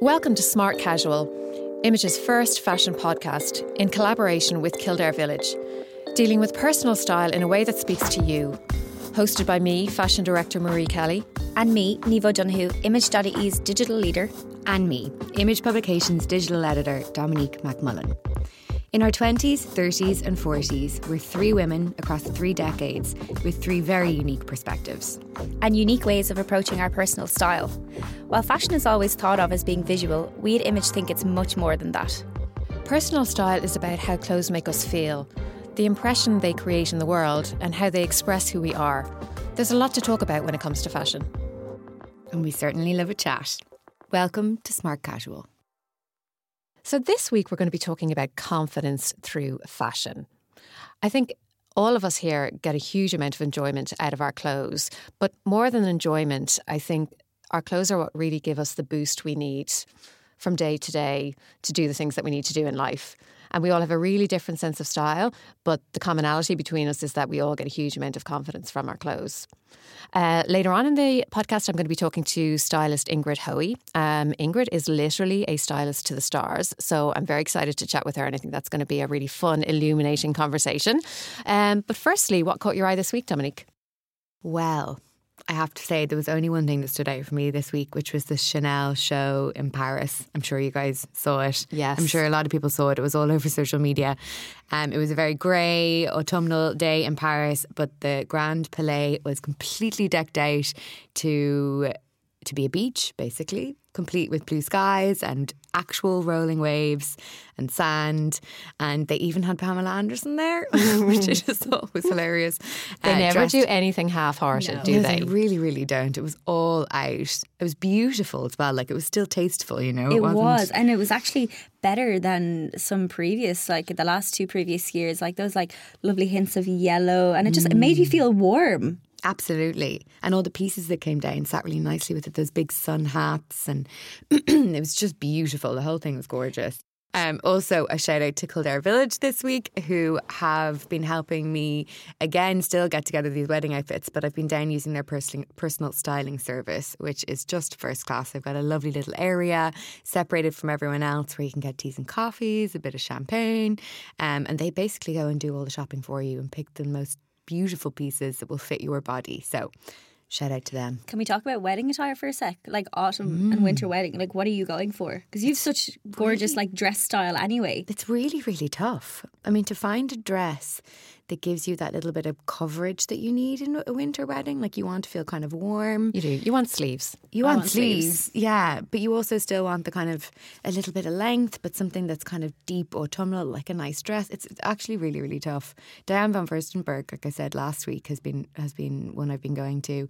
Welcome to Smart Casual, Image's first fashion podcast in collaboration with Kildare Village, dealing with personal style in a way that speaks to you. Hosted by me, fashion director Marie Kelly. And me, Nivo Dunhu, Image.ie's digital leader. And me, Image Publications digital editor Dominique McMullen. In our 20s, 30s, and 40s, we're three women across three decades with three very unique perspectives. And unique ways of approaching our personal style. While fashion is always thought of as being visual, we at Image think it's much more than that. Personal style is about how clothes make us feel, the impression they create in the world, and how they express who we are. There's a lot to talk about when it comes to fashion. And we certainly love a chat. Welcome to Smart Casual. So, this week we're going to be talking about confidence through fashion. I think all of us here get a huge amount of enjoyment out of our clothes, but more than enjoyment, I think our clothes are what really give us the boost we need from day to day to do the things that we need to do in life. And we all have a really different sense of style, but the commonality between us is that we all get a huge amount of confidence from our clothes. Uh, later on in the podcast, I'm going to be talking to stylist Ingrid Hoey. Um, Ingrid is literally a stylist to the stars, so I'm very excited to chat with her, and I think that's going to be a really fun, illuminating conversation. Um, but firstly, what caught your eye this week, Dominique? Well, I have to say there was only one thing that stood out for me this week, which was the Chanel show in Paris. I'm sure you guys saw it. Yes. I'm sure a lot of people saw it. It was all over social media. Um, it was a very grey autumnal day in Paris, but the Grand Palais was completely decked out to to be a beach, basically, complete with blue skies and actual rolling waves and sand. And they even had Pamela Anderson there, which I just thought was hilarious. They Uh, never dressed- do anything half hearted, no, do they they? really, really don't. It was all out. It was beautiful as well. Like it was still tasteful, you know. It wasn't- was, and it was actually better than some previous, like the last two previous years. Like those, like lovely hints of yellow, and it just it made you feel warm. Absolutely. And all the pieces that came down sat really nicely with it, those big sun hats. And it was just beautiful. The whole thing was gorgeous. Um, also, a shout out to Kildare Village this week, who have been helping me again still get together these wedding outfits. But I've been down using their personal, styling service, which is just first class. They've got a lovely little area separated from everyone else where you can get teas and coffees, a bit of champagne. Um, and they basically go and do all the shopping for you and pick the most beautiful pieces that will fit your body. So, shout out to them. Can we talk about wedding attire for a sec? Like autumn and mm. winter wedding. Like, what are you going for? Because you've such gorgeous like dress style anyway. It's really, really tough. I mean, to find a dress that gives you that little bit of coverage that you need in a winter wedding, like you want to feel kind of warm. You do. You want sleeves. You want, want sleeves, sleeves. yeah, but you also still want the kind of a little bit of length, but something that's kind of deep autumnal, like a nice dress. It's, it's actually really, really tough. Diane von Furstenberg, like I said last week, has been has been one I've been going to.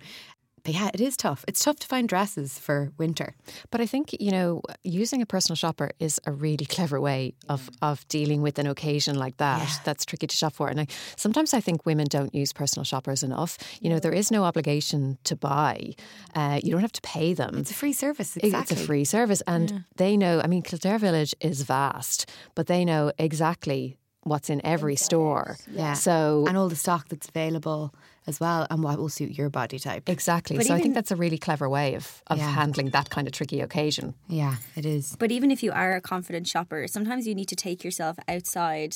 But yeah, it is tough. It's tough to find dresses for winter. But I think, you know, using a personal shopper is a really clever way of, of dealing with an occasion like that Yeah. that's tricky to shop for. And I, sometimes I think women don't use personal shoppers enough. You know, there is no obligation to buy, uh, you don't have to pay them. It's a free service. Exactly. It's a free service. And they know, I mean, Kildare Village is vast, but they know exactly what's in every store. Yeah. So, and all the stock that's available as well, and what will suit your body type. exactly. But so I think that's a really clever way of, of Yeah. handling that kind of tricky occasion. Yeah, it is. But even if you are a confident shopper, sometimes you need to take yourself outside.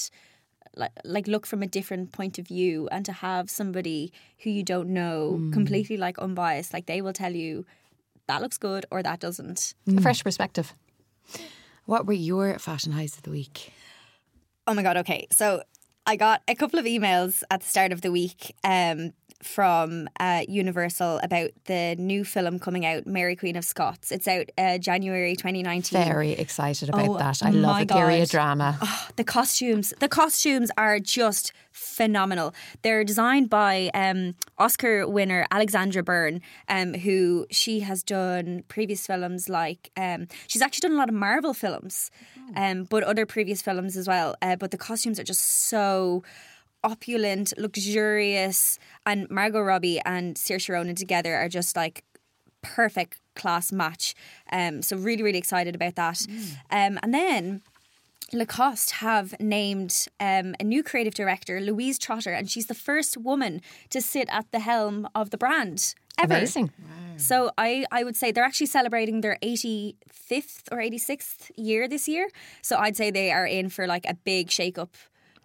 Like, like look from a different point of view and to have somebody who you don't know completely like unbiased like they will tell you that looks good or that doesn't A fresh perspective. What were your fashion highs of the week? Oh my god, okay. So I got a couple of emails at the start of the week um, from uh, Universal about the new film coming out, Mary Queen of Scots. It's out uh, January 2019. Very excited about Oh, that. I love a period God. drama. The costumes, the costumes are just phenomenal. They're designed by um, Oscar winner Alexandra Byrne, um, who she has done previous films like um, she's actually done a lot of Marvel films, um, but other previous films as well. Uh, but the costumes are just so opulent, luxurious, and Margot Robbie and Saoirse Ronan together are just like perfect class match. Um, so really, really excited about that. Um, and then Lacoste have named um, a new creative director, Louise Trotter, and she's the first woman to sit at the helm of the brand ever. Amazing. So I, I would say they're actually celebrating their 85th or 86th year this year. So I'd say they are in for like a big shake up.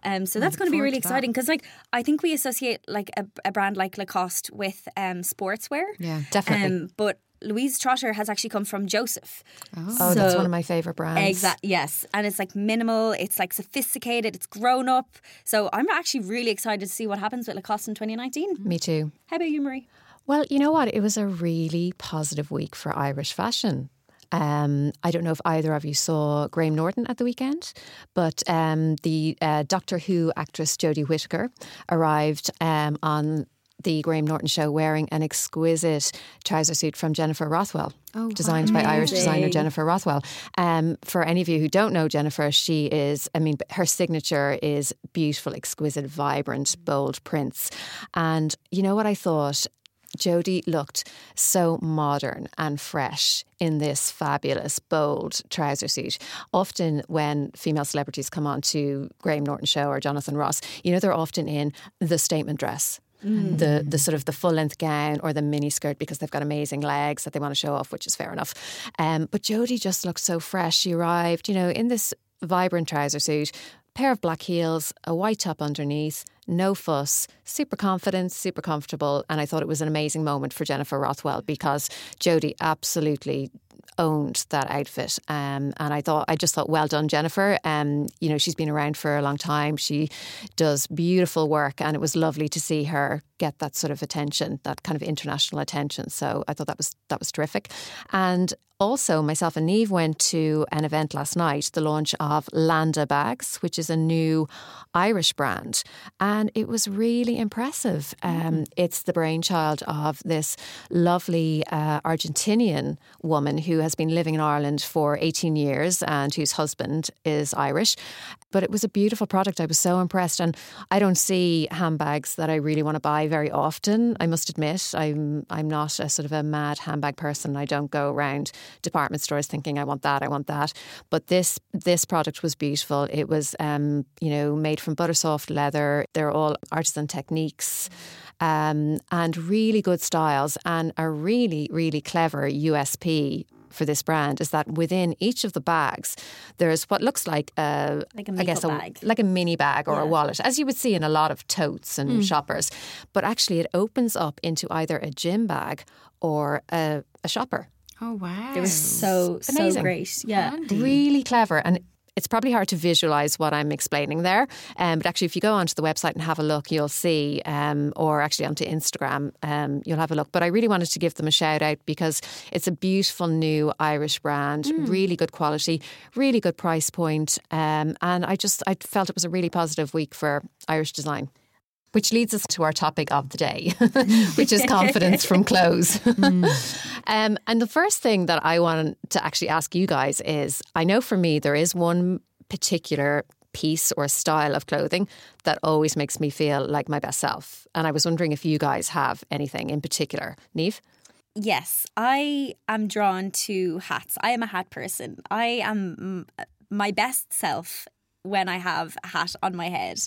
Um, so that's going to be really exciting because, like, I think we associate like a, a brand like Lacoste with um, sportswear. Yeah, definitely. Um, but Louise Trotter has actually come from Joseph. Oh, that's one of my favorite brands. Exactly. Yes, and it's like minimal. It's like sophisticated. It's grown up. So I'm actually really excited to see what happens with Lacoste in 2019. Me too. How about you, Marie? Well, you know what? It was a really positive week for Irish fashion. Um, I don't know if either of you saw Graham Norton at the weekend, but um, the uh, Doctor Who actress Jodie Whittaker arrived um, on the Graham Norton show wearing an exquisite trouser suit from Jennifer Rothwell, designed by Irish designer Jennifer Rothwell. Um, for any of you who don't know Jennifer, she is, I mean, her signature is beautiful, exquisite, vibrant, bold prints. And you know what I thought? Jodie looked so modern and fresh in this fabulous, bold trouser suit. Often, when female celebrities come on to Graham Norton show or Jonathan Ross, you know they're often in the statement dress. The the sort of the full length gown or the mini skirt because they've got amazing legs that they want to show off, which is fair enough. Um, but Jodie just looked so fresh. She arrived, you know, in this vibrant trouser suit, pair of black heels, a white top underneath, no fuss, super confident, super comfortable. And I thought it was an amazing moment for Jennifer Rothwell because Jodie absolutely owned that outfit. Um, and I thought, I just thought, well done, Jennifer. Um, you know, she's been around for a long time. She does beautiful work, and it was lovely to see her get that sort of attention, that kind of international attention. So I thought that was that was terrific. And also, myself and Neve went to an event last night, the launch of Landa Bags, which is a new Irish brand. And it was really impressive. Um, it's the brainchild of this lovely uh, Argentinian woman who has been living in Ireland for 18 years and whose husband is Irish. But it was a beautiful product. I was so impressed. And I don't see handbags that I really want to buy very often. I must admit, I'm I'm not a sort of a mad handbag person. I don't go around department stores thinking I want that, I want that. But this this product was beautiful. It was um, you know made from butter soft leather. They're all artisan techniques. Um, and really good styles and a really really clever USP for this brand is that within each of the bags there's what looks like a Like a I guess a, bag. like a mini bag or a wallet, as you would see in a lot of totes and mm. shoppers. But actually, it opens up into either a gym bag or a, a shopper. Oh wow! It was so so great. Yeah. Really clever. And it's probably hard to visualize what I'm explaining there. Um, but actually, if you go onto the website and have a look, you'll see, um, or actually onto Instagram, um, you'll have a look. But I really wanted to give them a shout out because it's a beautiful new Irish brand, really good quality, really good price point. Um, and I just I felt it was a really positive week for Irish design. Which leads us to our topic of the day, which is confidence from clothes. um, and the first thing that I want to actually ask you guys is I know for me, there is one particular piece or style of clothing that always makes me feel like my best self. And I was wondering if you guys have anything in particular. Neve? Yes, I am drawn to hats. I am a hat person. I am mm, my best self when I have a hat on my head.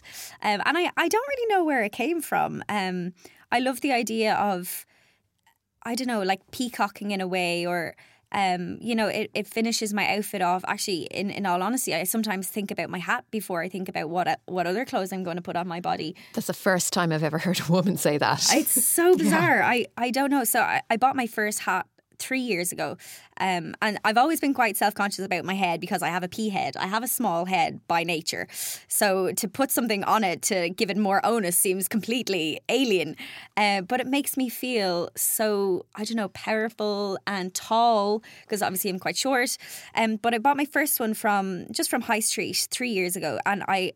Um, and I, I don't really know where it came from. Um, I love the idea of, I don't know, like peacocking in a way or. Um, you know, it, it finishes my outfit off. Actually, in, in all honesty, I sometimes think about my hat before I think about what what other clothes I'm going to put on my body. That's the first time I've ever heard a woman say that. It's so bizarre. I, I don't know. So I, I bought my first hat three years ago. Um, and I've always been quite self conscious about my head because I have a pea head. I have a small head by nature. So to put something on it to give it more onus seems completely alien. Uh, but it makes me feel so, I don't know, powerful and tall because obviously I'm quite short. Um, but I bought my first one from just from High Street three years ago. And I,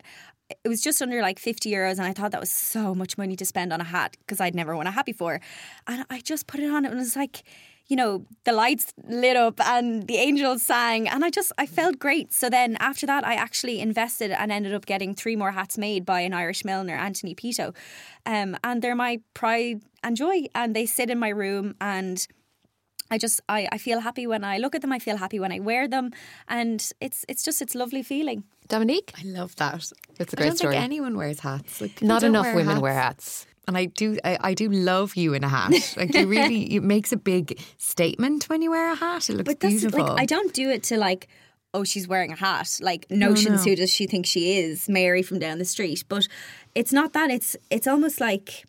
it was just under like 50 euros and I thought that was so much money to spend on a hat because I'd never worn a hat before. And I just put it on and it was like, you know, the lights lit up and the angels sang and I just I felt great. So then after that I actually invested and ended up getting three more hats made by an Irish milliner, Anthony Pito. Um, and they're my pride and joy and they sit in my room and I just I, I feel happy when I look at them. I feel happy when I wear them, and it's it's just it's lovely feeling. Dominique? I love that. It's a great I don't story. think anyone wears hats. Like Not enough wear women hats. wear hats. And I do, I, I do love you in a hat. Like you really, it makes a big statement when you wear a hat. It looks But that's beautiful. like I don't do it to like oh she's wearing a hat like notions who does she think she is Mary from down the street but it's not that it's it's almost like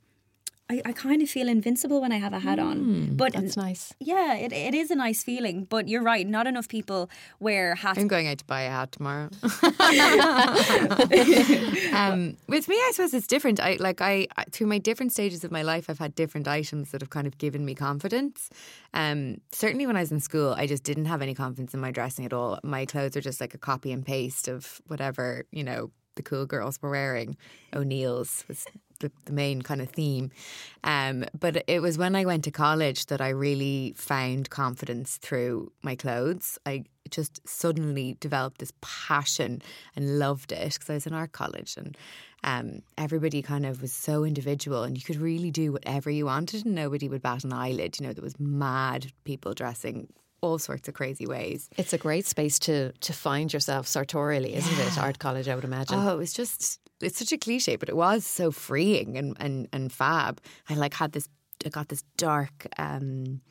I, I kind of feel invincible when I have a hat on but That's nice. yeah it, it is a nice feeling but you're right not enough people wear hats I'm going out to buy a hat tomorrow. um, with me, I suppose it's different. I like I I- through my different stages of my life, I've had different items that have kind of given me confidence. Um, certainly, when I was in school, I just didn't have any confidence in my dressing at all. My clothes are just like a copy and paste of whatever you know the cool girls were wearing. O'Neill's was the, the main kind of theme. Um, but it was when I went to college that I really found confidence through my clothes. I just suddenly developed this passion and loved it because I was in art college and um, everybody kind of was so individual and you could really do whatever you wanted and nobody would bat an eyelid. You know, there was mad people dressing all sorts of crazy ways. It's a great space to to find yourself sartorially, isn't it? Art college, I would imagine. Oh, it was just it's such a cliche, but it was so freeing and and, and fab. I like had this I got this dark um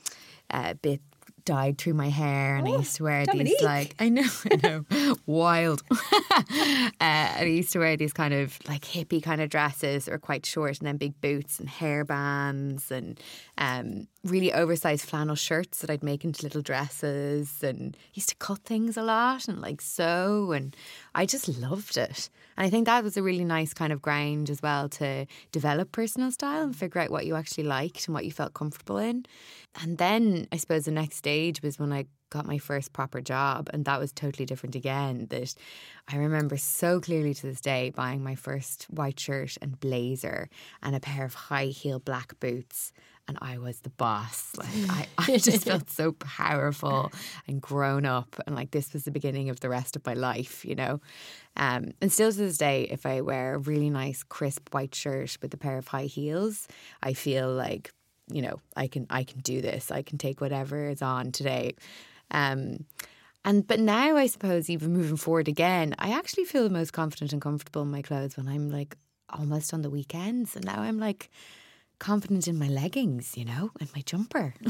uh, bit dyed through my hair and I used to wear Dominique. these like I know, I know. Wild. uh, I used to wear these kind of like hippie kind of dresses that were quite short and then big boots and hair bands and um, really oversized flannel shirts that I'd make into little dresses and used to cut things a lot and like sew and I just loved it. And I think that was a really nice kind of ground as well to develop personal style and figure out what you actually liked and what you felt comfortable in. And then I suppose the next stage was when I got my first proper job and that was totally different again that I remember so clearly to this day buying my first white shirt and blazer and a pair of high heel black boots and I was the boss. Like I, I just felt so powerful and grown up and like this was the beginning of the rest of my life you know? Um, and still to this day if I wear a really nice crisp white shirt with a pair of high heels I feel like you know I can I can do this. I can take whatever is on today. Um, and but now I suppose even moving forward again, I actually feel the most confident and comfortable in my clothes when I'm like almost on the weekends, and now I'm like confident in my leggings, you know, and my jumper.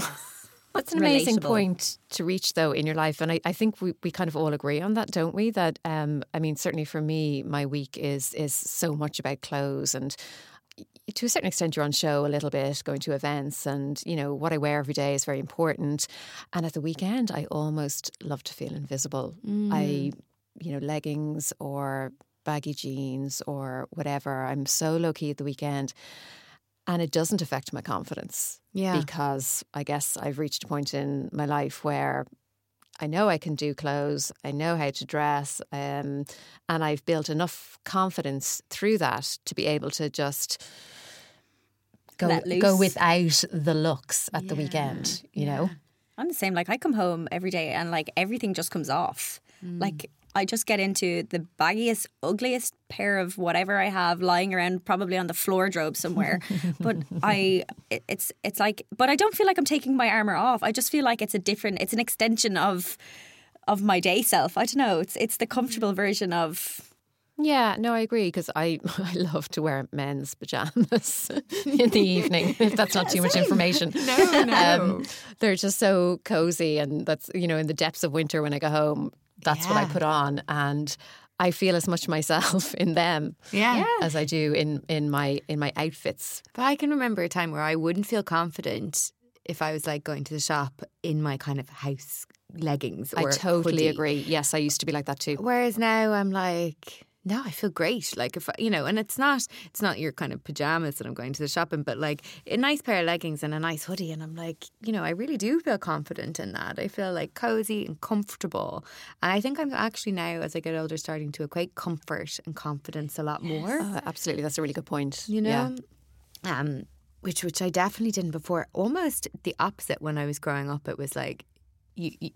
That's an amazing relatable. point to reach, though, in your life. And I, I think we, we kind of all agree on that, don't we? That, um, I mean, certainly for me, my week is is so much about clothes and to a certain extent you're on show a little bit going to events and you know what i wear every day is very important and at the weekend i almost love to feel invisible i you know leggings or baggy jeans or whatever i'm so low key at the weekend and it doesn't affect my confidence Yeah. because i guess i've reached a point in my life where I know I can do clothes. I know how to dress, um, and I've built enough confidence through that to be able to just go go without the looks at the weekend. You know, I'm the same. Like I come home every day and like everything just comes off. Like I just get into the baggiest, ugliest pair of whatever I have lying around, probably on the floor drobe somewhere. but I, it, it's it's like, but I don't feel like I'm taking my armor off. I just feel like it's a different, it's an extension of of my day self. I don't know. It's it's the comfortable version of. Yeah, no, I agree because I I love to wear men's pajamas in the evening. If that's not too much information, No, um, no. they're just so cozy, and that's you know in the depths of winter when I go home, that's what I put on, and I feel as much myself in them Yeah. as I do in in my in my outfits. But I can remember a time where I wouldn't feel confident if I was like going to the shop in my kind of house leggings. Or I totally hoodie. agree. Yes, I used to be like that too. Whereas now I'm like, no, I feel great. Like if I- you know, and it's not it's not your kind of pajamas that I'm going to the shopping, but like a nice pair of leggings and a nice hoodie, and I'm like, you know, I really do feel confident in that. I feel like cozy and comfortable, and I think I'm actually now as I get older starting to equate comfort and confidence a lot more. Oh, absolutely, that's a really good point. You Yeah. know, um, which which I definitely didn't before. Almost the opposite when I was growing up. It was like. You, you,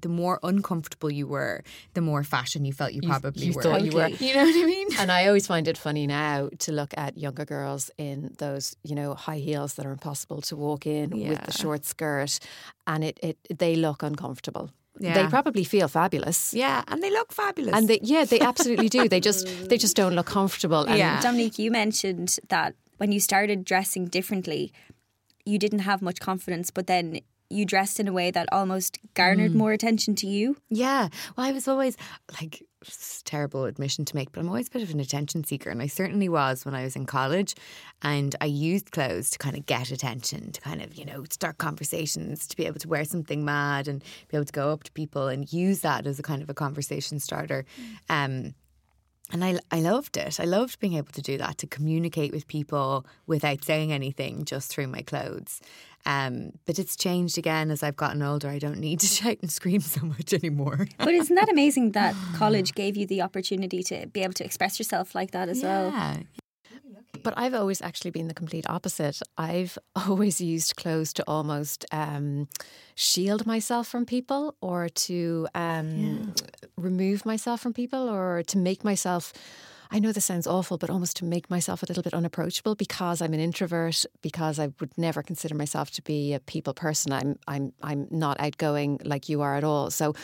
the more uncomfortable you were, the more fashion you felt you probably you were. thought you were. You know what I mean? And I always find it funny now to look at younger girls in those, you know, high heels that are impossible to walk in with the short skirt, and it, it they look uncomfortable. Yeah. they probably feel fabulous. Yeah, and they look fabulous. And they, yeah, they absolutely do. They just they just don't look comfortable. And Yeah. Dominique, you mentioned that when you started dressing differently, you didn't have much confidence, but then you dressed in a way that almost garnered Mm. more attention to you. Yeah. Well, I was always like, terrible admission to make, but I'm always a bit of an attention seeker. And I certainly was when I was in college. And I used clothes to kind of get attention, to kind of, you know, start conversations, to be able to wear something mad and be able to go up to people and use that as a kind of a conversation starter. Um, and I, I loved it. I loved being able to do that, to communicate with people without saying anything just through my clothes. Um, but it's changed again as I've gotten older. I don't need to shout and scream so much anymore. But isn't that amazing that college gave you the opportunity to be able to express yourself like that as well? Yeah. But I've always actually been the complete opposite. I've always used clothes to almost um, shield myself from people or to um, remove myself from people or to make myself. I know this sounds awful, but almost to make myself a little bit unapproachable because I'm an introvert, because I would never consider myself to be a people person. I'm I'm I'm not outgoing like you are at all. So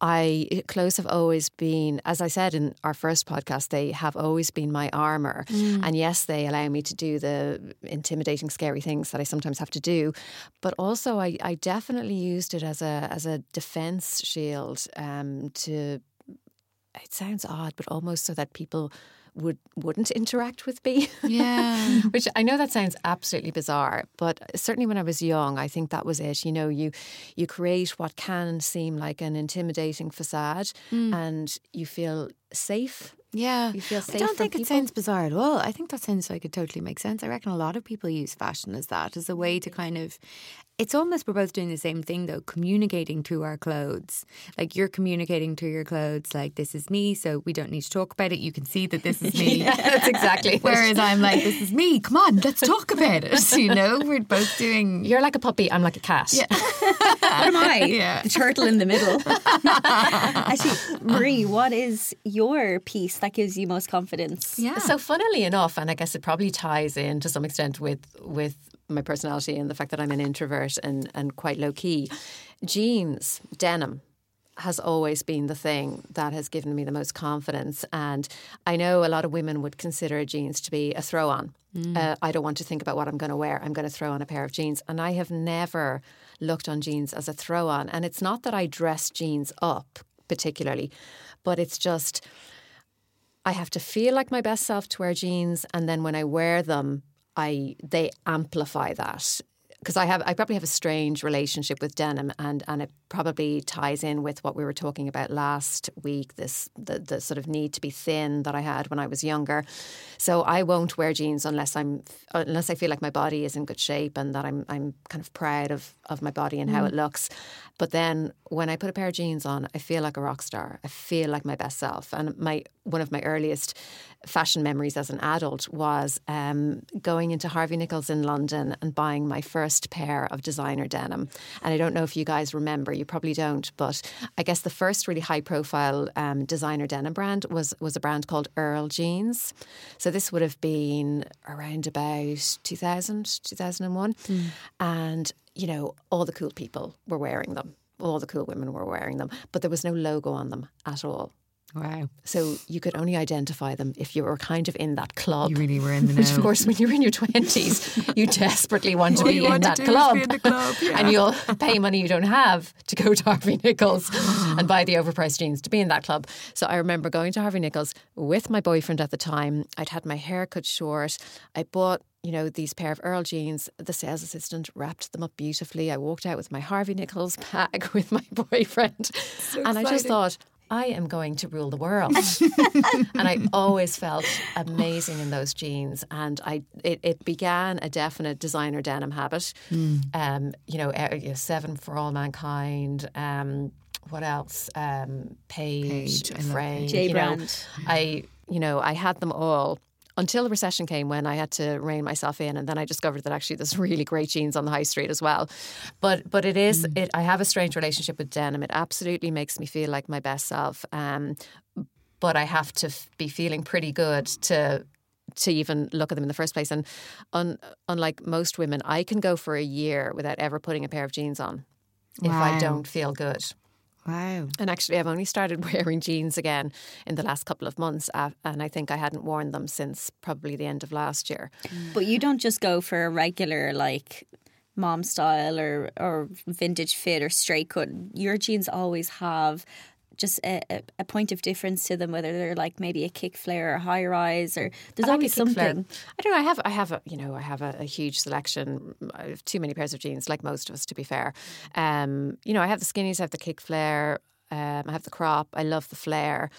I clothes have always been, as I said in our first podcast, they have always been my armor. And yes, they allow me to do the intimidating, scary things that I sometimes have to do. But also, I, I definitely used it as a as a defense shield um, to. It sounds odd, but almost so that people would wouldn't interact with me. Yeah. Which I know that sounds absolutely bizarre, but certainly when I was young, I think that was it. You know, you you create what can seem like an intimidating facade, hmm. and you feel safe. Yeah. You feel I don't think it sounds bizarre at all. I think that sounds like it totally makes sense. I reckon a lot of people use fashion as that, as a way to kind of. It's almost we're both doing the same thing though, communicating through our clothes. Like you're communicating through your clothes, like this is me, so we don't need to talk about it. You can see that this is me. That's exactly. it. Whereas I'm like, this is me. Come on, let's talk about it. You know, we're both doing. You're like a puppy. I'm like a cat. Yeah. What am I? Yeah. The turtle in the middle. Actually, Marie, what is your piece that gives you most confidence? Yeah. So, funnily enough, and I guess it probably ties in to some extent with with my personality and the fact that I'm an introvert and and quite low key. Jeans, denim. Has always been the thing that has given me the most confidence. And I know a lot of women would consider jeans to be a throw on. Uh, I don't want to think about what I'm going to wear. I'm going to throw on a pair of jeans. And I have never looked on jeans as a throw on. And it's not that I dress jeans up particularly, but it's just I have to feel like my best self to wear jeans, and then when I wear them, I they amplify that. Because I have I probably have a strange relationship with denim, and and it probably ties in with what we were talking about last week. This the the sort of need to be thin that I had when I was younger. So I won't wear jeans unless I'm unless I feel like my body is in good shape and that I'm I'm kind of proud of of my body and how it looks. But then when I put a pair of jeans on, I feel like a rock star. I feel like my best self. And my one of my earliest fashion memories as an adult was um, going into Harvey Nichols in London and buying my first pair of designer denim. And I don't know if you guys remember, you probably don't, but I guess the first really high profile um, designer denim brand was was a brand called Earl Jeans. So this would have been around about 2000, 2001. And, you know, all the cool people were wearing them. All the cool women were wearing them, but there was no logo on them at all. Wow. So you could only identify them if you were kind of in that club. You really were in the Which, of course, when you're in your 20s, you desperately want to be in want that club. be in club, yeah. and you'll pay money you don't have to go to Harvey Nichols and buy the overpriced jeans to be in that club. So I remember going to Harvey Nichols with my boyfriend at the time. I'd had my hair cut short. I bought you know, these pair of Earl jeans. The sales assistant wrapped them up beautifully. I walked out with my Harvey Nichols bag with my boyfriend. and I just thought, I am going to rule the world. and I always felt amazing in those jeans. And I it, it began a definite designer denim habit. Um, you know, uh, you know, Seven for All Mankind. Um, what else? Um, Paige, Paige, I love Frame. Paige. J you know, Brand. I you know I had them all until the recession came when I had to rein myself in, and then I discovered that actually there's really great jeans on the high street as well. But but it is it. I have a strange relationship with denim. It absolutely makes me feel like my best self. Um, but I have to f- be feeling pretty good to to even look at them in the first place. And un, unlike most women, I can go for a year without ever putting a pair of jeans on if I don't feel good. Wow. And actually, I've only started wearing jeans again in the last couple of months, uh, and I think I hadn't worn them since probably the end of last year. But you don't just go for a regular like mom style or or vintage fit or straight cut. Your jeans always have just a, a, a point of difference to them, whether they're like maybe a kick flare or high rise, or there's I like always a kick flare. something. I don't know. I have, I have, a, you know, I have a, a huge selection. I have too many pairs of jeans, like most of us, to be fair. Um, you know, I have the skinnies, I have the kick flare, um, I have the crop. I love the flare,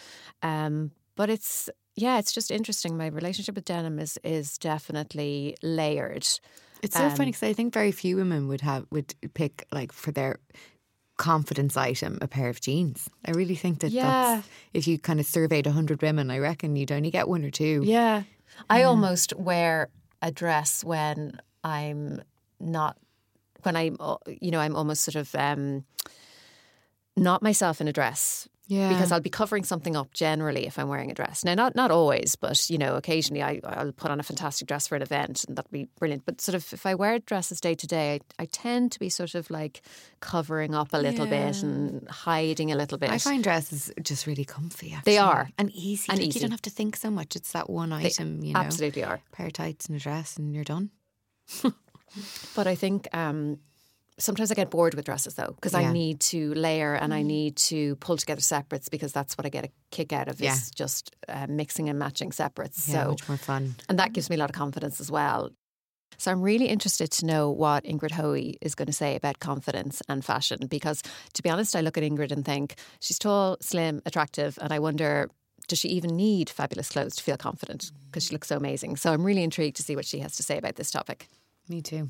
um, but it's yeah, it's just interesting. My relationship with denim is is definitely layered. It's so funny Um, because I think very few women would have would pick like for their confidence item a pair of jeans. I really think that Yeah. that's if you kind of surveyed hundred women, I reckon you'd only get one or two. Yeah. I almost wear a dress when I'm not when I'm you know I'm almost sort of um not myself in a dress Yeah. because I'll be covering something up generally if I'm wearing a dress. Now, not not always, but you know, occasionally I, I'll put on a fantastic dress for an event and that'll be brilliant. But sort of if I wear dresses day to day, I, I tend to be sort of like covering up a little bit and hiding a little bit. I find dresses just really comfy. Actually. They are. and easy. And like, easy. You don't have to think so much. It's that one They item. You know, absolutely are. pair of tights and a dress, and you're done. But I think um, sometimes I get bored with dresses though because Yeah. I need to layer and I need to pull together separates because that's what I get a kick out of Yeah. is just uh, mixing and matching separates. Yeah, so much more fun. and that gives me a lot of confidence as well. So I'm really interested to know what Ingrid Hoey is going to say about confidence and fashion because to be honest I look at Ingrid and think she's tall, slim, attractive and I wonder does she even need fabulous clothes to feel confident because she looks so amazing. So I'm really intrigued to see what she has to say about this topic. Me too.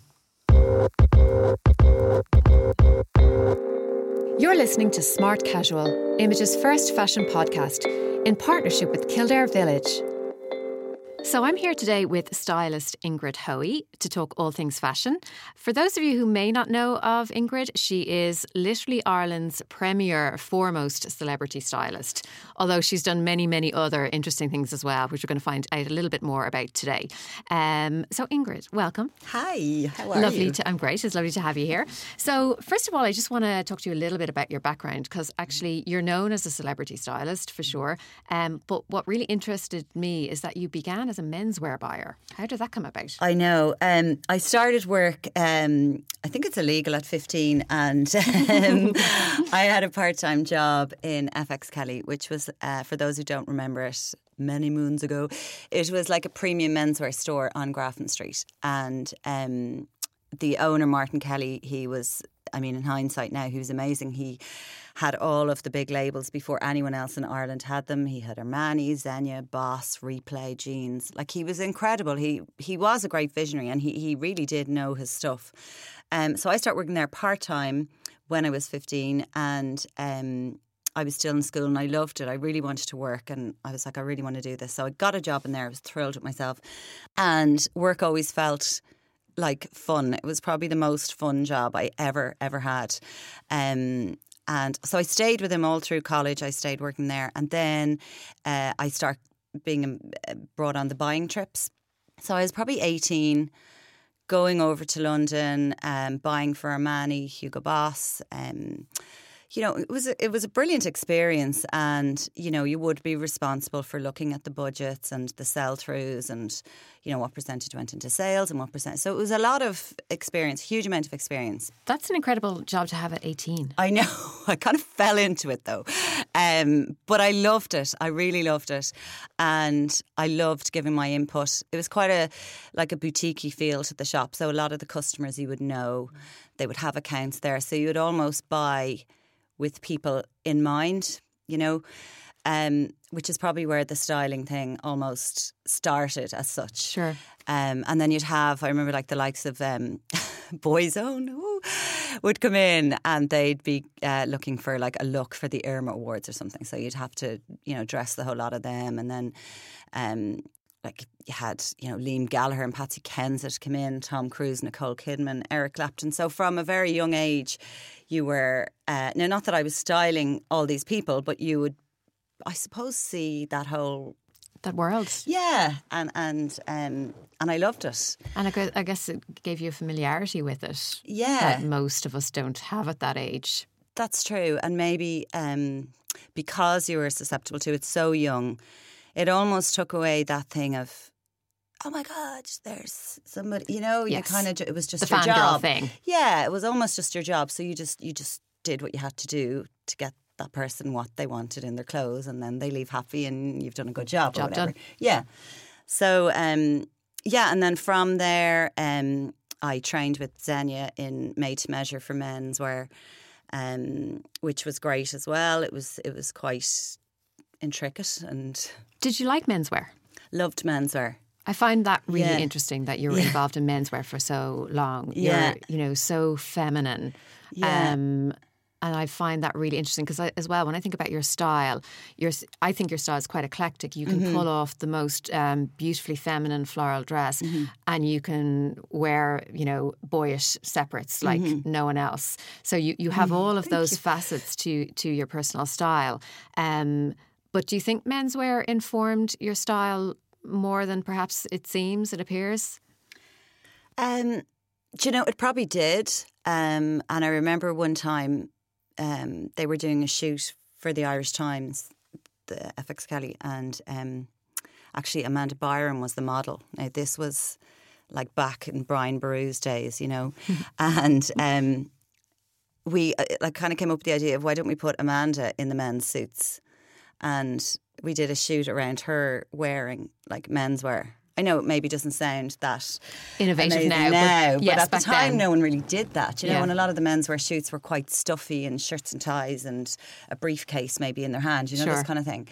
You're listening to Smart Casual, Image's first fashion podcast in partnership with Kildare Village. So I'm here today with stylist Ingrid Hoey to talk all things fashion. For those of you who may not know of Ingrid, she is literally Ireland's premier foremost celebrity stylist, although she's done many, many other interesting things as well, which we're going to find out a little bit more about today. Um, so Ingrid, welcome. Hi, how are lovely you? to I'm great. It's lovely to have you here. So, first of all, I just want to talk to you a little bit about your background because actually you're known as a celebrity stylist for sure. Um, but what really interested me is that you began as a menswear buyer. How did that come about? I know. Um, I started work. Um, I think it's illegal at fifteen, and um, I had a part-time job in FX Kelly, which was, uh, for those who don't remember it, many moons ago. It was like a premium menswear store on Grafton Street, and um, the owner Martin Kelly, he was. I mean, in hindsight now, he was amazing. He had all of the big labels before anyone else in Ireland had them. He had Armani, Zegna, Boss, Replay, Jeans. Like he was incredible. He he was a great visionary, and he he really did know his stuff. Um, so I started working there part time when I was fifteen, and um, I was still in school, and I loved it. I really wanted to work, and I was like, I really want to do this. So I got a job in there. I was thrilled with myself, and work always felt like fun. It was probably the most fun job I ever ever had. Um, and so I stayed with him all through college. I stayed working there, and then uh, I start being um, brought on the buying trips. So I was probably eighteen, going over to London, um, buying for Armani, Hugo Boss. Um, you know, it was a, it was a brilliant experience, and you know, you would be responsible for looking at the budgets and the sell throughs, and you know what percentage went into sales and what percent. So it was a lot of experience, huge amount of experience. That's an incredible job to have at 18. I know. I kind of fell into it though. Um, but I loved it. I really loved it. And I loved giving my input. It was quite a like a boutiquey feel to the shop. So a lot of the customers you would know, they would have accounts there. So you would almost buy with people in mind, you know. Um, which is probably where the styling thing almost started as such. Sure. Um, and then you'd have, I remember like the likes of um, Boyzone ooh, would come in and they'd be uh, looking for like a look for the Irma Awards or something. So you'd have to, you know, dress the whole lot of them. And then um, like you had, you know, Liam Gallagher and Patsy Kensit come in, Tom Cruise, Nicole Kidman, Eric Clapton. So from a very young age, you were, uh, now not that I was styling all these people, but you would, I suppose, see that whole That world. yeah, and and um, and I loved it. And I gu- I guess it gave you a familiarity with it Yeah. that most of us don't have at that age. that's true, and maybe um, because you were susceptible to it so young, it almost took away that thing of. Oh my God! There's somebody. You know, you kind of. It was just The your job. thing. Yeah, it was almost just your job. So you just you just did what you had to do to get that person what they wanted in their clothes, and then they leave happy, and you've done a good job. or Job whatever. done. Yeah. So um, yeah, and then from there, um, I trained with Zegna in Made to Measure for menswear, um, which was great as well. It was it was quite intricate and Did you like menswear? loved menswear. I find that really Yeah. interesting that you were involved in menswear for so long. Yeah. You're, you know, so feminine. Yeah. Um, and I find that really interesting because as well, when I think about your style, your I think your style is quite eclectic. You Mm-hmm. can pull off the most um, beautifully feminine floral dress, Mm-hmm. and you can wear, you know, boyish separates like Mm-hmm. no one else. So you, you have all of those facets to to your personal style. Um, but do you think menswear informed your style more than perhaps it seems, it appears? Um, do you know, it probably did. Um, and I remember one time um, they were doing a shoot for the Irish Times, the FX Kelly, and um, actually Amanda Byram was the model. Now, this was like back in Brian Boru's days, you know, and um, we uh, like kind of came up with the idea of why don't we put Amanda in the men's suits, and we did a shoot around her wearing like menswear. I know it maybe doesn't sound that Innovative now, now, but yes, at the time, then. no one really did that. You know, Yeah. and a lot of the menswear shoots were quite stuffy and shirts and ties and a briefcase maybe in their hand. You know, Sure. this kind of thing.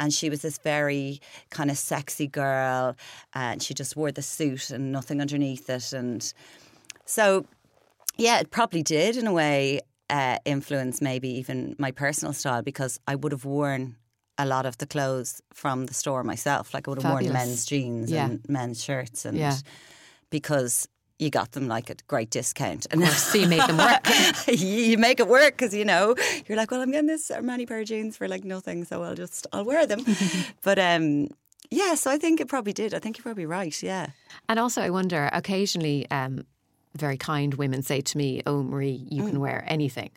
And she was this very kind of sexy girl, and she just wore the suit and nothing underneath it, and so yeah, it probably did in a way uh, influence maybe even my personal style because I would have worn a lot of the clothes from the store myself. Like I would have Fabulous. worn men's jeans Yeah. and men's shirts, and Yeah. because you got them like at great discount. And So you make them work. you make it work because you know you're like, well, I'm getting this many pair of jeans for like nothing, so I'll just I'll wear them. but um, yeah, so I think it probably did. I think you're probably right. Yeah. And also, I wonder occasionally, um, very kind women say to me, Oh, Marie, you Mm. can wear anything,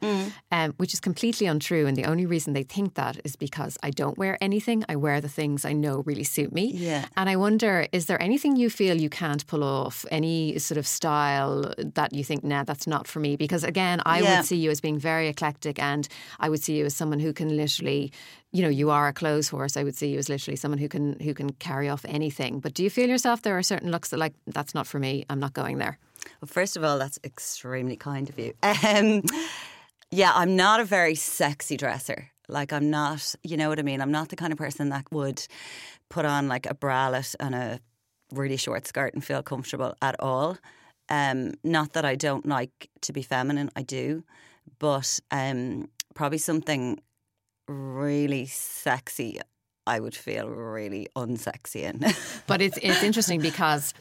um, which is completely untrue. And the only reason they think that is because I don't wear anything. I wear the things I know really suit me. Yeah. And I wonder, is there anything you feel you can't pull off? Any sort of style that you think, nah, that's not for me? Because again, I Yeah. would see you as being very eclectic and I would see you as someone who can literally you know, you are a clothes horse. I would see you as literally someone who can who can carry off anything. But do you feel yourself there are certain looks that like that's not for me. I'm not going there. Well, first of all, that's extremely kind of you. Um, yeah, I'm not a very sexy dresser. Like, I'm not, you know what I mean? I'm not the kind of person that would put on like a bralette and a really short skirt and feel comfortable at all. Um, not that I don't like to be feminine, I do, but um, probably something really sexy, I would feel really unsexy in. But it's it's interesting because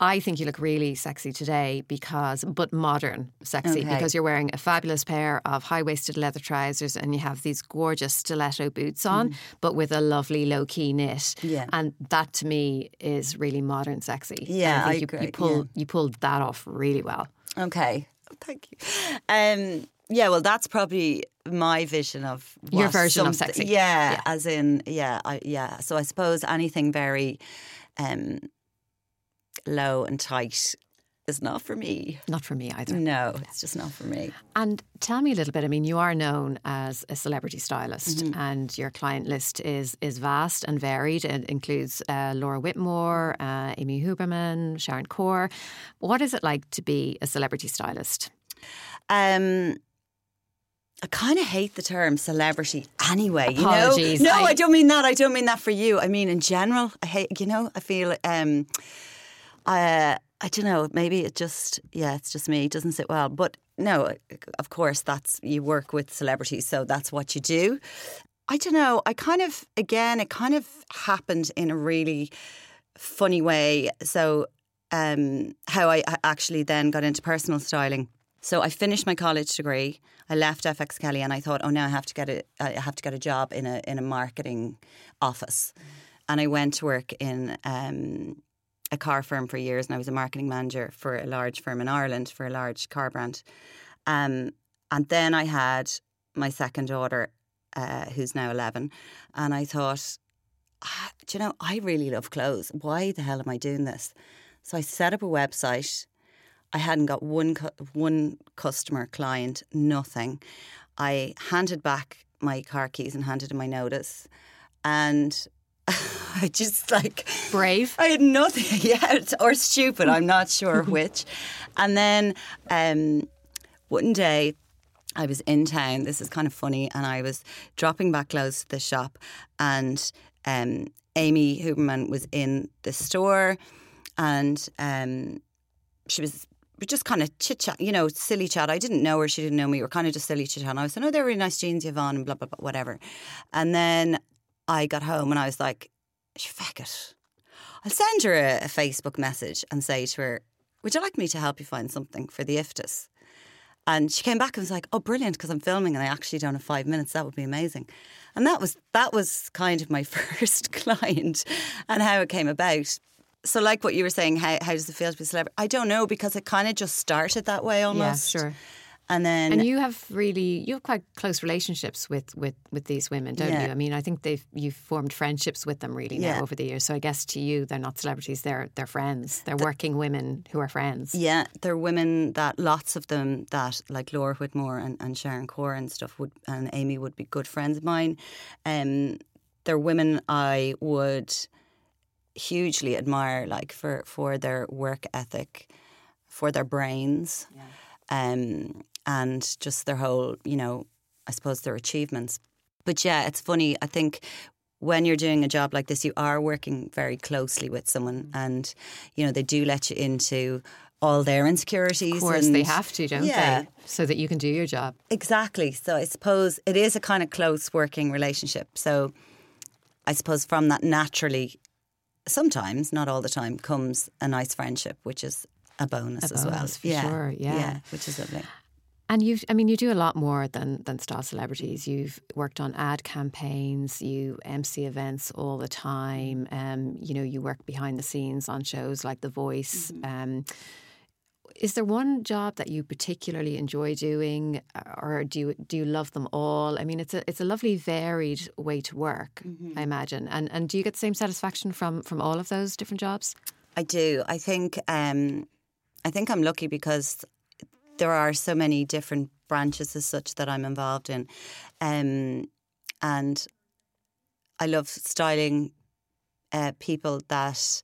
I think you look really sexy today because but modern sexy Okay. because you're wearing a fabulous pair of high-waisted leather trousers and you have these gorgeous stiletto boots on but with a lovely low-key knit. Mm. Yeah. And that to me is really modern sexy. Yeah, I I think you, agree, you pull yeah. you pulled that off really well. Okay. Thank you. Um, yeah, well, that's probably my vision of Your version of sexy. Yeah, Yeah. as in, yeah, I, yeah. So I suppose anything very um, low and tight is not for me. Not for me either. No, it's just not for me. And tell me a little bit. I mean, you are known as a celebrity stylist, Mm-hmm. and your client list is is vast and varied. It includes uh, Laura Whitmore, uh, Amy Huberman, Sharon Corr. What is it like to be a celebrity stylist? Um, I kind of hate the term celebrity anyway. You Apologies, know? No, I- I, don't mean that. I don't mean that for you. I mean in general. I hate. You know, I feel. Um, uh, I don't know. Maybe it just. Yeah, it's just me. It doesn't sit well. But no, of course, that's you work with celebrities, so that's what you do. I don't know. I kind of again, it kind of happened in a really funny way. So, um, how I I actually then got into personal styling. So I finished my college degree. I left FX Kelly, and I thought, oh, now I have to get a I have to get a job in a in a marketing office. And I went to work in um, a car firm for years, and I was a marketing manager for a large firm in Ireland for a large car brand. Um, and then I had my second daughter, uh, who's now 11, and I thought, ah, do you know, I really love clothes. Why the hell am I doing this? So I set up a website. I hadn't got one cu- one customer, client, nothing. I handed back my car keys and handed in my notice, and I just like Brave. I had nothing yet, or stupid. I'm not sure which. And then um, one day. I was in town. This is kind of funny, and I was dropping back clothes to the shop, and um, Amy Huberman was in the store, and um, she was just kind of chit chat, you know, silly chat. I didn't know her, she didn't know me. We were kind of just silly chit chat. And I was saying, "Oh, they're really nice jeans you've on," and blah blah blah, whatever. And then I got home, and I was like, "Fuck it, I'll send her a, a Facebook message and say to her, "Would you like me to help you find something for the IFTAs?" And she came back and was like, "Oh, brilliant! Because I'm filming and I actually don't have five minutes. That would be amazing." And that was that was kind of my first client, and how it came about. So, like what you were saying, how how does it feel to be a celebrity? I don't know because it kind of just started that way almost. sure. And then And you have really you have quite close relationships with with with these women, don't Yeah. you? I mean, I think they've you've formed friendships with them really now Yeah. over the years. So I guess to you, they're not celebrities; they're they're friends. They're working women who are friends. Yeah, there are women that lots of them that like Laura Whitmore and, and Sharon Corr and stuff would and Amy would be good friends of mine. Um, they're women I would hugely admire, like for for their work ethic, for their brains, um, and just their whole, you know, I suppose their achievements. But yeah, it's funny. I think when you're doing a job like this, you are working very closely with someone, mm. and you know they do let you into all their insecurities. Of course, they have to, don't yeah, they? So that you can do your job. Exactly. So I suppose it is a kind of close working relationship. So I suppose from that naturally, sometimes, not all the time, comes a nice friendship, which is a bonus A as well. bonus, for sure, yeah. which is lovely. And you, I mean, you do a lot more than than star celebrities. You've worked on ad campaigns, you MC events all the time. Um, you know, you work behind the scenes on shows like The Voice. Um, is there one job that you particularly enjoy doing, or do you do you love them all? I mean, it's a it's a lovely varied way to work, I imagine. And and do you get the same satisfaction from from all of those different jobs? I do. I think um, I think I'm lucky because there are so many different branches as such that I'm involved in, um, and I love styling uh, people that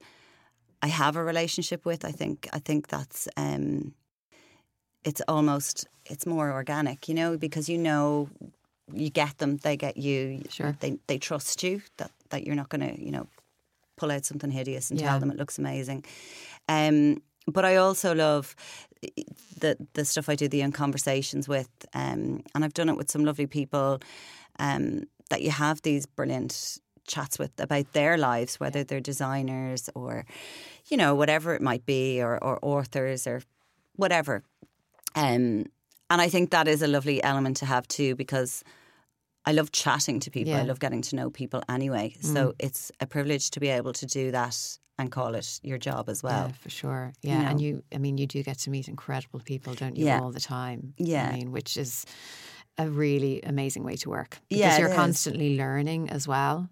I have a relationship with. I think I think that's um, it's almost it's more organic, you know, because you know you get them, they get you. Sure. They they trust you that that you're not going to you know pull out something hideous and Yeah. tell them it looks amazing. Um, but I also love the the stuff I do, the in conversations with, um, and I've done it with some lovely people um, that you have these brilliant chats with about their lives, whether they're designers or, you know, whatever it might be, or, or authors or whatever. Um, and I think that is a lovely element to have too, because I love chatting to people. I love getting to know people anyway. So it's a privilege to be able to do that and call it your job as well. Yeah, for sure. Yeah, know. and you, I mean, you do get to meet incredible people, don't you, Yeah. all the time? Yeah. I mean, which is a really amazing way to work because Yeah, you're is. constantly learning as well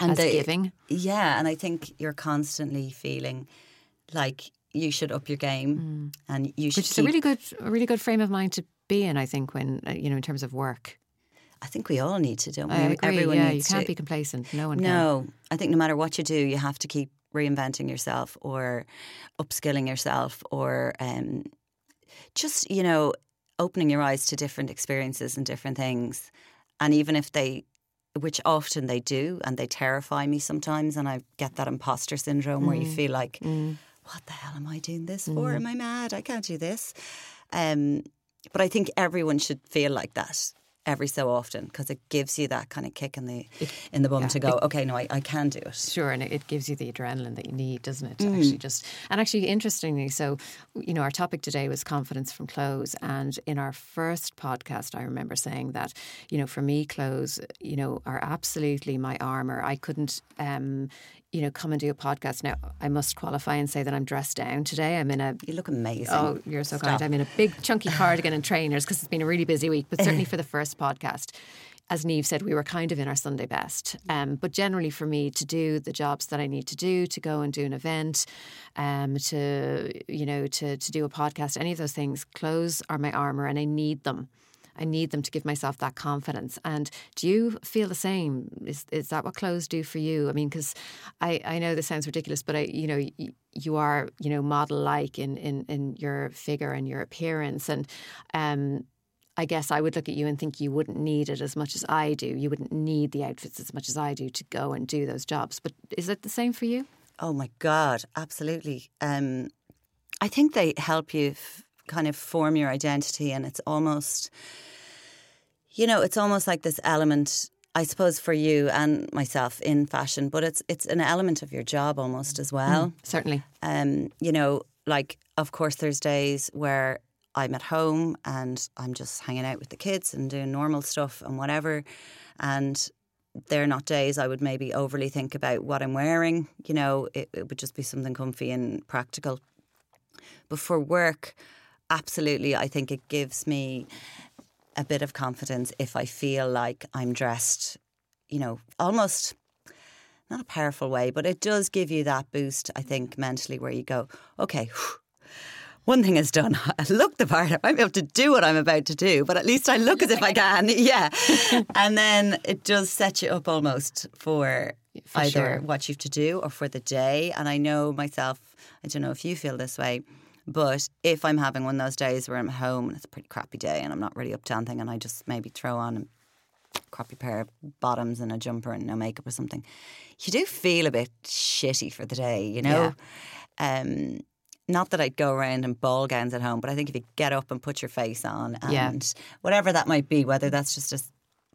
And as the- giving. Yeah, and I think you're constantly feeling like you should up your game and you should Mm. Which is a really good, a really good frame of mind to be in. I think when uh, you know, in terms of work. I think we all need to, don't we? I agree. Everyone yeah, you can't to. be complacent. No one can. No, I think no matter what you do, you have to keep reinventing yourself or upskilling yourself or um, just, you know, opening your eyes to different experiences and different things. And even if they, which often they do, and they terrify me sometimes, and I get that imposter syndrome where you Mm. feel like, what the hell am I doing this for? Am I mad? I can't do this. Um, but I think everyone should feel like that every so often because it gives you that kind of kick in the in the bum yeah, to go, okay, no, I, I can do it. Sure, and it, it gives you the adrenaline that you need, doesn't it? Mm. actually just and actually, interestingly, so you know, our topic today was confidence from clothes, and in our first podcast, I remember saying that you know, for me, clothes, you know, are absolutely my armor. I couldn't. Um, you know, come and do a podcast. Now, I must qualify and say that I'm dressed down today. I'm in a You look amazing. Oh, you're so Stop. kind. I'm in a big chunky cardigan and trainers because it's been a really busy week. But certainly for the first podcast, as Neve said, we were kind of in our Sunday best. Um, but generally, for me to do the jobs that I need to do, to go and do an event, um, to you know, to to do a podcast, any of those things, clothes are my armor, and I need them. I need them to give myself that confidence. And do you feel the same? Is is that what clothes do for you? I mean, because I, I know this sounds ridiculous, but I you know you are you know model like in, in in your figure and your appearance, and um, I guess I would look at you and think you wouldn't need it as much as I do. You wouldn't need the outfits as much as I do to go and do those jobs. But is it the same for you? Oh my God, absolutely. Um, I think they help you f- kind of form your identity, and it's almost, you know, it's almost like this element. I suppose for you and myself in fashion, but it's it's an element of your job almost as well. Mm, certainly. Um, you know, like of course there's days where I'm at home and I'm just hanging out with the kids and doing normal stuff and whatever. And they're not days I would maybe overly think about what I'm wearing. You know, it, it would just be something comfy and practical. But for work, absolutely, I think it gives me a bit of confidence if I feel like I'm dressed, you know, almost not a powerful way, but it does give you that boost, I think, mentally, where you go, okay, whew, one thing is done. I look the part. I might be able to do what I'm about to do, but at least I look as if I can. Yeah. and then it does set you up almost for, For either sure. what you have to do or for the day. And I know myself, I don't know if you feel this way, but if I'm having one of those days where I'm home and it's a pretty crappy day and I'm not really up to anything and I just maybe throw on a crappy pair of bottoms and a jumper and no makeup or something, you do feel a bit shitty for the day, you know? Um, not that I'd go around in ball gowns at home, but I think if you get up and put your face on and Yeah. whatever that might be, whether that's just a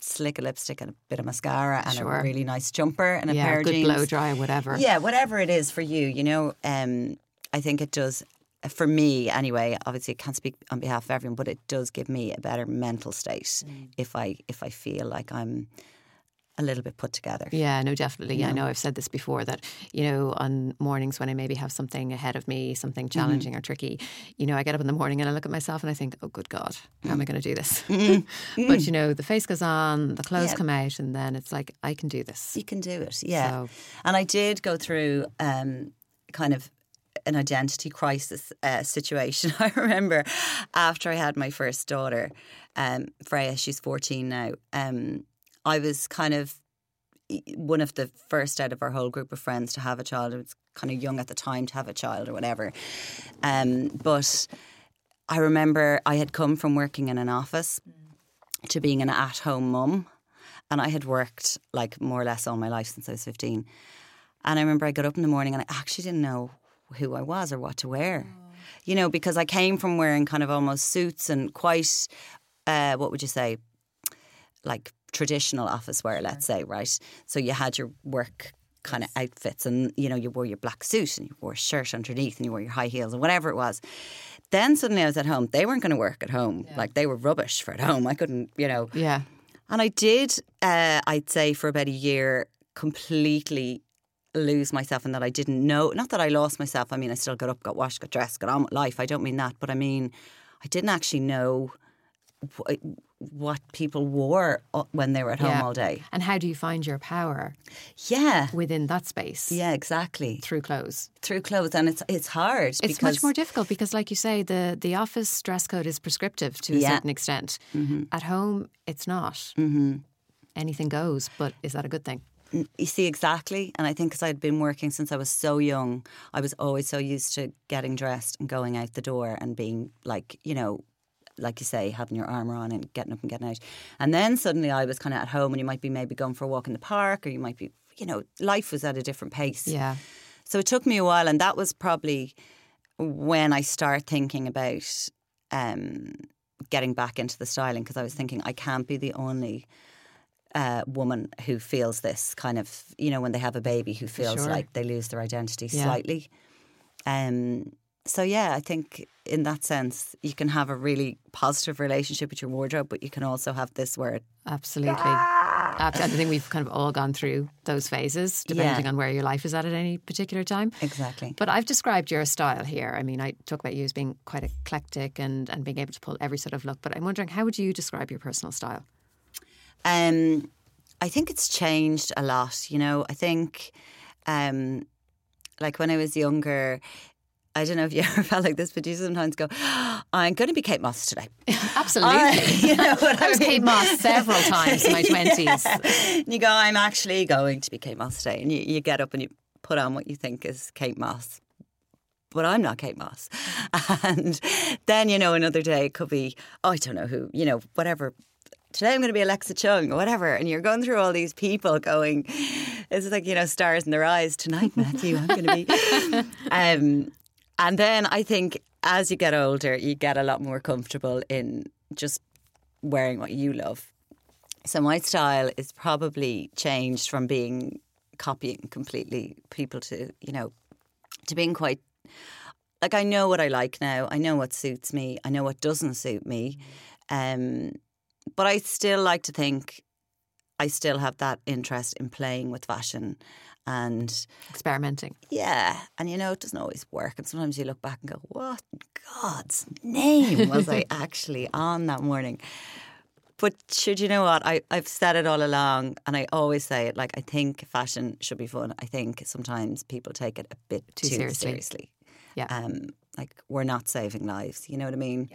slick of lipstick and a bit of mascara and Sure. a really nice jumper and a yeah, pair of good jeans. blow dry, whatever. Yeah, whatever it is for you, you know, um, I think it does. For me, anyway, obviously, I can't speak on behalf of everyone, but it does give me a better mental state Mm. if I if I feel like I'm a little bit put together. Yeah, no, definitely. Yeah, I know I've said this before that, you know, on mornings when I maybe have something ahead of me, something Mm-hmm. challenging or tricky, you know, I get up in the morning and I look at myself and I think, oh, good God, how am I going to do this? but, you know, the face goes on, the clothes Mm-hmm. Yeah. come out, and then it's like, I can do this. You can do it, yeah. So- And I did go through um, kind of an identity crisis uh, situation. I remember after I had my first daughter, um, Freya, she's 14 now, um, I was kind of one of the first out of our whole group of friends to have a child. I was kind of young at the time to have a child or whatever. Um, but I remember I had come from working in an office to being an at home mum. And I had worked like more or less all my life since I was 15. And I remember I got up in the morning and I actually didn't know who I was or what to wear. You know, because I came from wearing kind of almost suits and quite, uh, what would you say, like traditional office wear, let's say, right? So you had your work kind of outfits and, you know, you wore your black suit and you wore a shirt underneath and you wore your high heels and whatever it was. Then suddenly I was at home. They weren't going to work at home. Like they were rubbish for at home. I couldn't, you know. Yeah. And I did, uh, I'd say, for about a year, completely lose myself and that I didn't know. Not that I lost myself. I mean, I still got up, got washed, got dressed, got on with life. I don't mean that. But I mean, I didn't actually know wh- what people wore uh, when they were at home yeah. all day. And how do you find your power Yeah. within that space Yeah, exactly. through clothes? Through clothes. And it's it's hard. It's much more difficult because, like you say, the, the office dress code is prescriptive to a Yeah. certain extent. At home, it's not. Mm-hmm. Anything goes, but is that a good thing? You see, exactly. And I think because I'd been working since I was so young, I was always so used to getting dressed and going out the door and being like, you know, like you say, having your armour on and getting up and getting out. And then suddenly I was kind of at home and you might be maybe going for a walk in the park or you might be, you know, life was at a different pace. Yeah. So it took me a while. And that was probably when I start thinking about um, getting back into the styling because I was thinking I can't be the only uh, woman who feels this kind of, you know, when they have a baby who feels Sure. like they lose their identity Yeah. slightly. Um, so yeah, I think in that sense you can have a really positive relationship with your wardrobe, but you can also have this where it, Absolutely. Ab- I think we've kind of all gone through those phases, depending Yeah. on where your life is at at any particular time. exactly. But I've described your style here. I mean, I talk about you as being quite eclectic and, and being able to pull every sort of look. But I'm wondering, how would you describe your personal style? Um, I think it's changed a lot. You know, I think, um, like when I was younger, I don't know if you ever felt like this, but you sometimes go, I'm going to be Kate Moss today. Absolutely. I, you know what I I was mean? Kate Moss several times in my 20s. you go, I'm actually going to be Kate Moss today. And you, you get up and you put on what you think is Kate Moss. But I'm not Kate Moss. And then, you know, another day it could be, oh, I don't know who, you know, whatever. Today I'm going to be Alexa Chung or whatever. And you're going through all these people going, it's like, you know, stars in their eyes. Tonight, Matthew, I'm going to be. um, and then I think as you get older, you get a lot more comfortable in just wearing what you love. So my style is probably changed from being copying completely people to, you know, to being quite like I know what I like now. I know what suits me. I know what doesn't suit me. Um, but I still like to think I still have that interest in playing with fashion and Experimenting. yeah, and you know, it doesn't always work. And sometimes you look back and go, what in God's name was I actually on that morning? But should you know what? I, I've said it all along, and I always say it like, I think fashion should be fun. I think sometimes people take it a bit Too too, seriously. seriously. Yeah. Um, like, we're not saving lives, you know what I mean?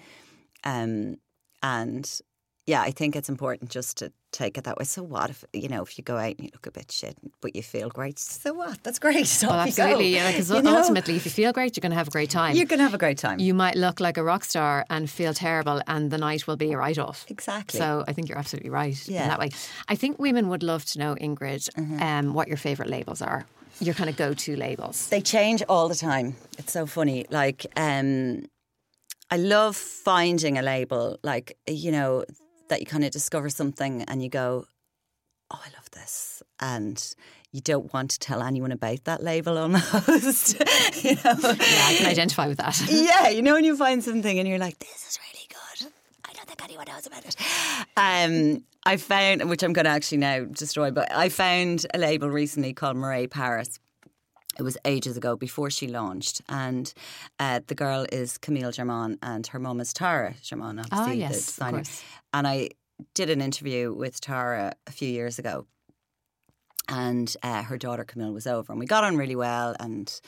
Um, and yeah, I think it's important just to take it that way. So what if you know if you go out and you look a bit shit, but you feel great? So what? That's great. Well, Off you go. absolutely. Yeah, because You know? ultimately, if you feel great, you're going to have a great time. You're going to have a great time. you might look like a rock star and feel terrible, and the night will be a write off. Exactly. So I think you're absolutely right in that way. I think women would love to know, Ingrid, Mm-hmm. um, what your favourite labels are. Your kind of go to labels. they change all the time. It's so funny. Like, um, I love finding a label, like, you know, that you kind of discover something and you go, oh, I love this. And you don't want to tell anyone about that label almost. you know? Yeah, I can identify with that. yeah, you know when you find something and you're like, this is really good. I don't think anyone knows about it. Um, I found, which I'm going to actually now destroy, but I found a label recently called Murray Paris. It was ages ago before she launched, and uh, the girl is Camille Germain, and her mum is Tara Jarmon, obviously Ah, yes, the designer. And I did an interview with Tara a few years ago, and uh, her daughter Camille was over, and we got on really well, and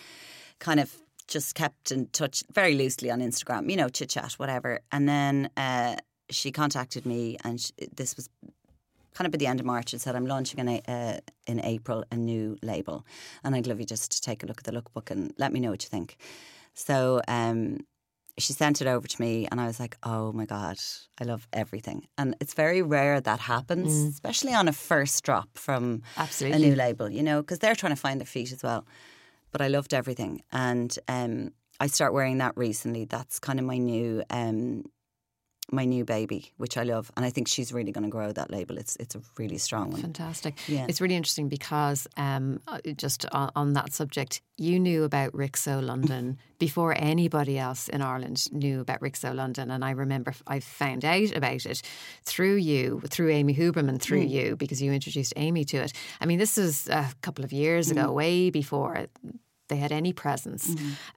kind of just kept in touch very loosely on Instagram, you know, chit chat, whatever. And then uh, she contacted me, and sh this was kind of at the end of March, and said, "I'm launching in, a, uh, in April a new label, and I'd love you just to take a look at the lookbook and let me know what you think." So um, she sent it over to me, and I was like, "Oh my god, I love everything!" And it's very rare that happens, especially on a first drop from Absolutely. a new label, you know, because they're trying to find their feet as well. But I loved everything, and um, I start wearing that recently. That's kind of my new. Um, my new baby, which I love, and I think she's really going to grow that label. It's it's a really strong one. Fantastic. Yeah. It's really interesting because um, uh, just on, on that subject, you knew about Rixo London before anybody else in Ireland knew about Rixo London. And I remember I found out about it through you, through Amy Huberman, through you, because you introduced Amy to it. I mean, this was a couple of years ago, way before they had any presence.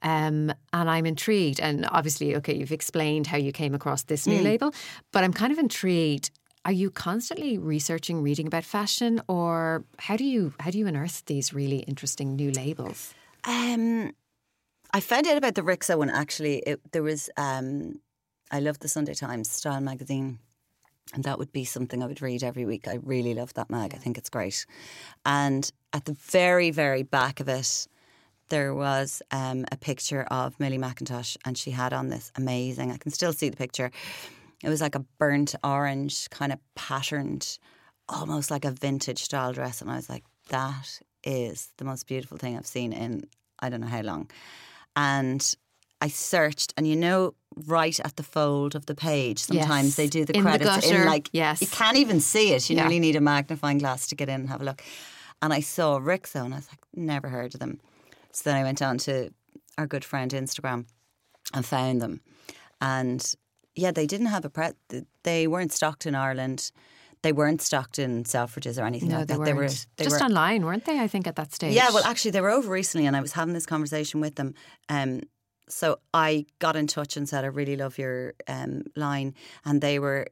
Um, and I'm intrigued. And obviously, okay, you've explained how you came across this new label, but I'm kind of intrigued. Are you constantly researching, reading about fashion, or how do you how do you unearth these really interesting new labels? Um, I found out about the Rixo one actually. It, there was, um, I love the Sunday Times style magazine, and that would be something I would read every week. I really love that mag. I think it's great. And at the very, very back of it, there was um, a picture of Millie Mackintosh, and she had on this amazing. I can still see the picture. It was like a burnt orange, kind of patterned, almost like a vintage style dress, and I was like, that is the most beautiful thing I've seen in I don't know how long. And I searched, and you know, right at the fold of the page, sometimes Yes. they do the In credits gutter, in like yes. you can't even see it. You Yeah. nearly need a magnifying glass to get in and have a look. And I saw Rixo, and I was like, never heard of them. So then I went on to our good friend Instagram and found them. And yeah, they didn't have a pre. They weren't stocked in Ireland. They weren't stocked in Selfridges or anything No, like they that. weren't. They were they just were, online, weren't they? I think at that stage. yeah, well, actually, they were over recently, and I was having this conversation with them. Um, so I got in touch and said, "I really love your um, line," and they were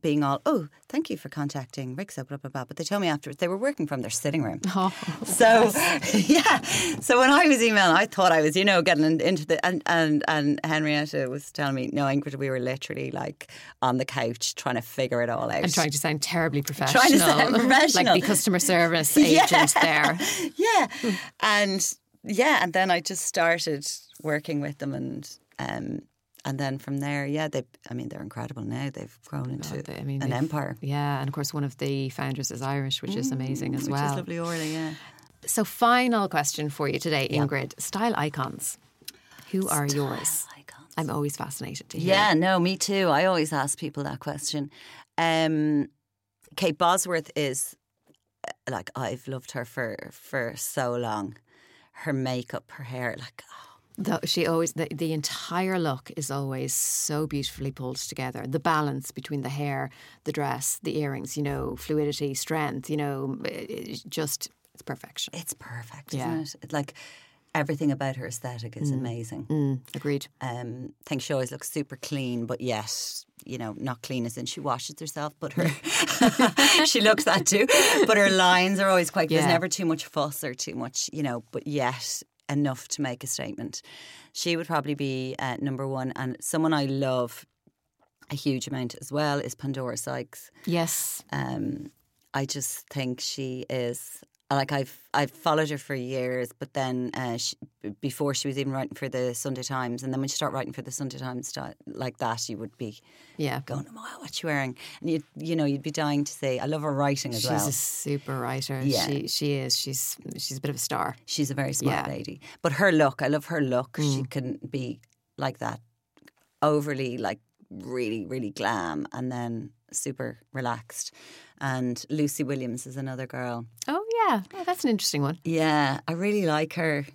being all, oh, thank you for contacting Rixo, blah, blah, blah. But they told me afterwards they were working from their sitting room. Oh, so, yeah. So when I was emailing, I thought I was, you know, getting into the, and, and, and Henrietta was telling me, no, Ingrid, we were literally like on the couch trying to figure it all out. and trying to sound terribly professional. Trying to sound professional. like the customer service Yeah. agent there. yeah. And yeah, and then I just started working with them and um and then from there, yeah, they I mean they're incredible now. They've grown into they- I mean, an empire. Yeah, and of course, one of the founders is Irish, which is amazing as Mm, Which well. is lovely Orla, yeah. So, final question for you today, Ingrid: style icons. Who are yours? Icons. I'm always fascinated to hear. Yeah, no, me too. I always ask people that question. Um, Kate Bosworth is uh, like I've loved her for for so long. Her makeup, her hair, like oh, The, she always the, the entire look is always so beautifully pulled together. The balance between the hair, the dress, the earrings, you know, fluidity, strength, you know, it- it just it's perfection. it's perfect, Yeah. isn't it? Like everything about her aesthetic is amazing. Mm, agreed. Um, I think she always looks super clean, but yes, you know, not clean as in she washes herself, but her she looks that too. But her lines are always quite. There's never too much fuss or too much, you know, but yet enough to make a statement. She would probably be uh, number one, and someone I love a huge amount as well is Pandora Sykes. Yes. Um, I just think she is like I've I've followed her for years, but then uh, she, before she was even writing for the Sunday Times, and then when she started writing for the Sunday Times like that, you would be Yeah. going, oh, "Wow, what's she wearing?" And you you know you'd be dying to say, "I love her writing as She's well." a super writer. Yeah. She she is. She's she's a bit of a star. She's a very smart Yeah. lady, but her look, I love her look. She can be like that, overly like really really glam, and then super relaxed. And Lucy Williams is another girl. Oh yeah, oh, that's an interesting one. Yeah, I really like her.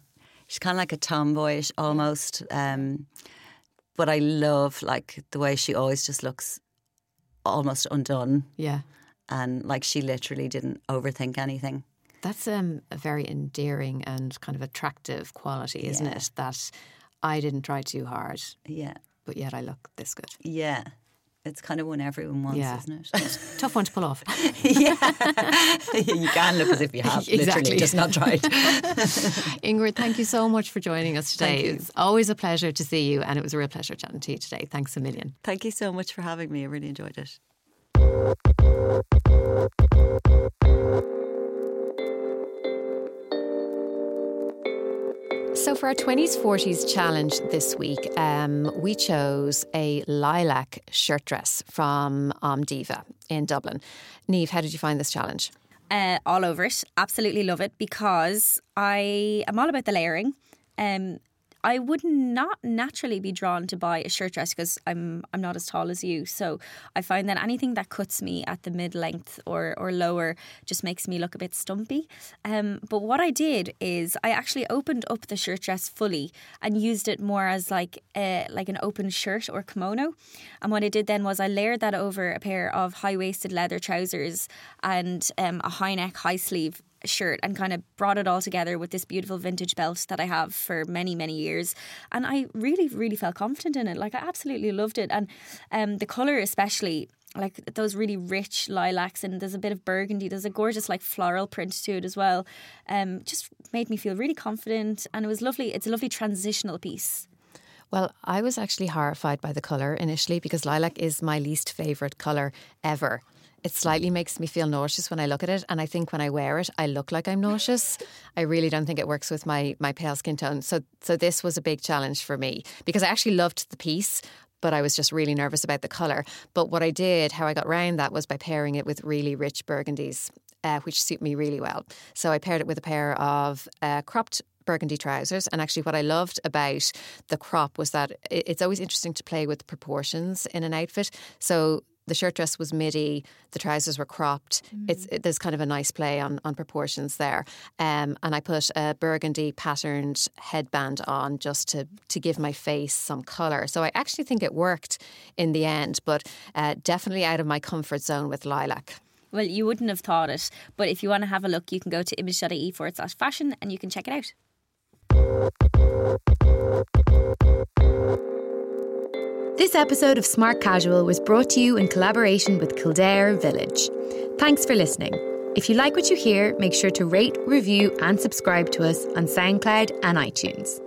She's kind of like a tomboyish almost, um, but I love like the way she always just looks almost undone, Yeah, and like she literally didn't overthink anything. that's um, a very endearing and kind of attractive quality, isn't it? That I didn't try too hard, Yeah, but yet I look this good. yeah. It's kind of one everyone wants, Yeah. isn't it? Tough one to pull off. yeah, you can look as if you have, Exactly. literally, just not tried. Ingrid, thank you so much for joining us today. It's always a pleasure to see you, and it was a real pleasure chatting to you today. Thanks a million. Thank you so much for having me. I really enjoyed it. So, for our 20s, 40s challenge this week, um, we chose a lilac shirt dress from Om Diva in Dublin. Neve, how did you find this challenge? uh, all over it. Absolutely love it because I am all about the layering. Um, I would not naturally be drawn to buy a shirt dress because I'm I'm not as tall as you. So I find that anything that cuts me at the mid length or or lower just makes me look a bit stumpy. Um, but what I did is I actually opened up the shirt dress fully and used it more as like a, like an open shirt or kimono. And what I did then was I layered that over a pair of high waisted leather trousers and um, a high neck high sleeve shirt and kind of brought it all together with this beautiful vintage belt that I have for many many years. And I really really felt confident in it. Like I absolutely loved it. And um, the color especially like those really rich lilacs and there's a bit of burgundy. There's a gorgeous like floral print to it as well. Um, just made me feel really confident and it was lovely. It's a lovely transitional piece. Well, I was actually horrified by the colour initially because lilac is my least favourite colour ever. It slightly makes me feel nauseous when I look at it, and I think when I wear it, I look like I'm nauseous. I really don't think it works with my my pale skin tone. So, so this was a big challenge for me because I actually loved the piece, but I was just really nervous about the colour. But what I did, how I got round that, was by pairing it with really rich burgundies, uh, which suit me really well. So I paired it with a pair of uh, cropped burgundy trousers. And actually, what I loved about the crop was that it's always interesting to play with proportions in an outfit. So the shirt dress was midi, the trousers were cropped. It's it, there's kind of a nice play on on proportions there. Um, and I put a burgundy patterned headband on just to to give my face some color. So I actually think it worked in the end, but uh, definitely out of my comfort zone with lilac. well you wouldn't have thought it but if you want to have a look you can go to image.ie forward slash fashion and you can check it out This episode of Smart Casual was brought to you in collaboration with Kildare Village. Thanks for listening. If you like what you hear, make sure to rate, review, and subscribe to us on SoundCloud and iTunes.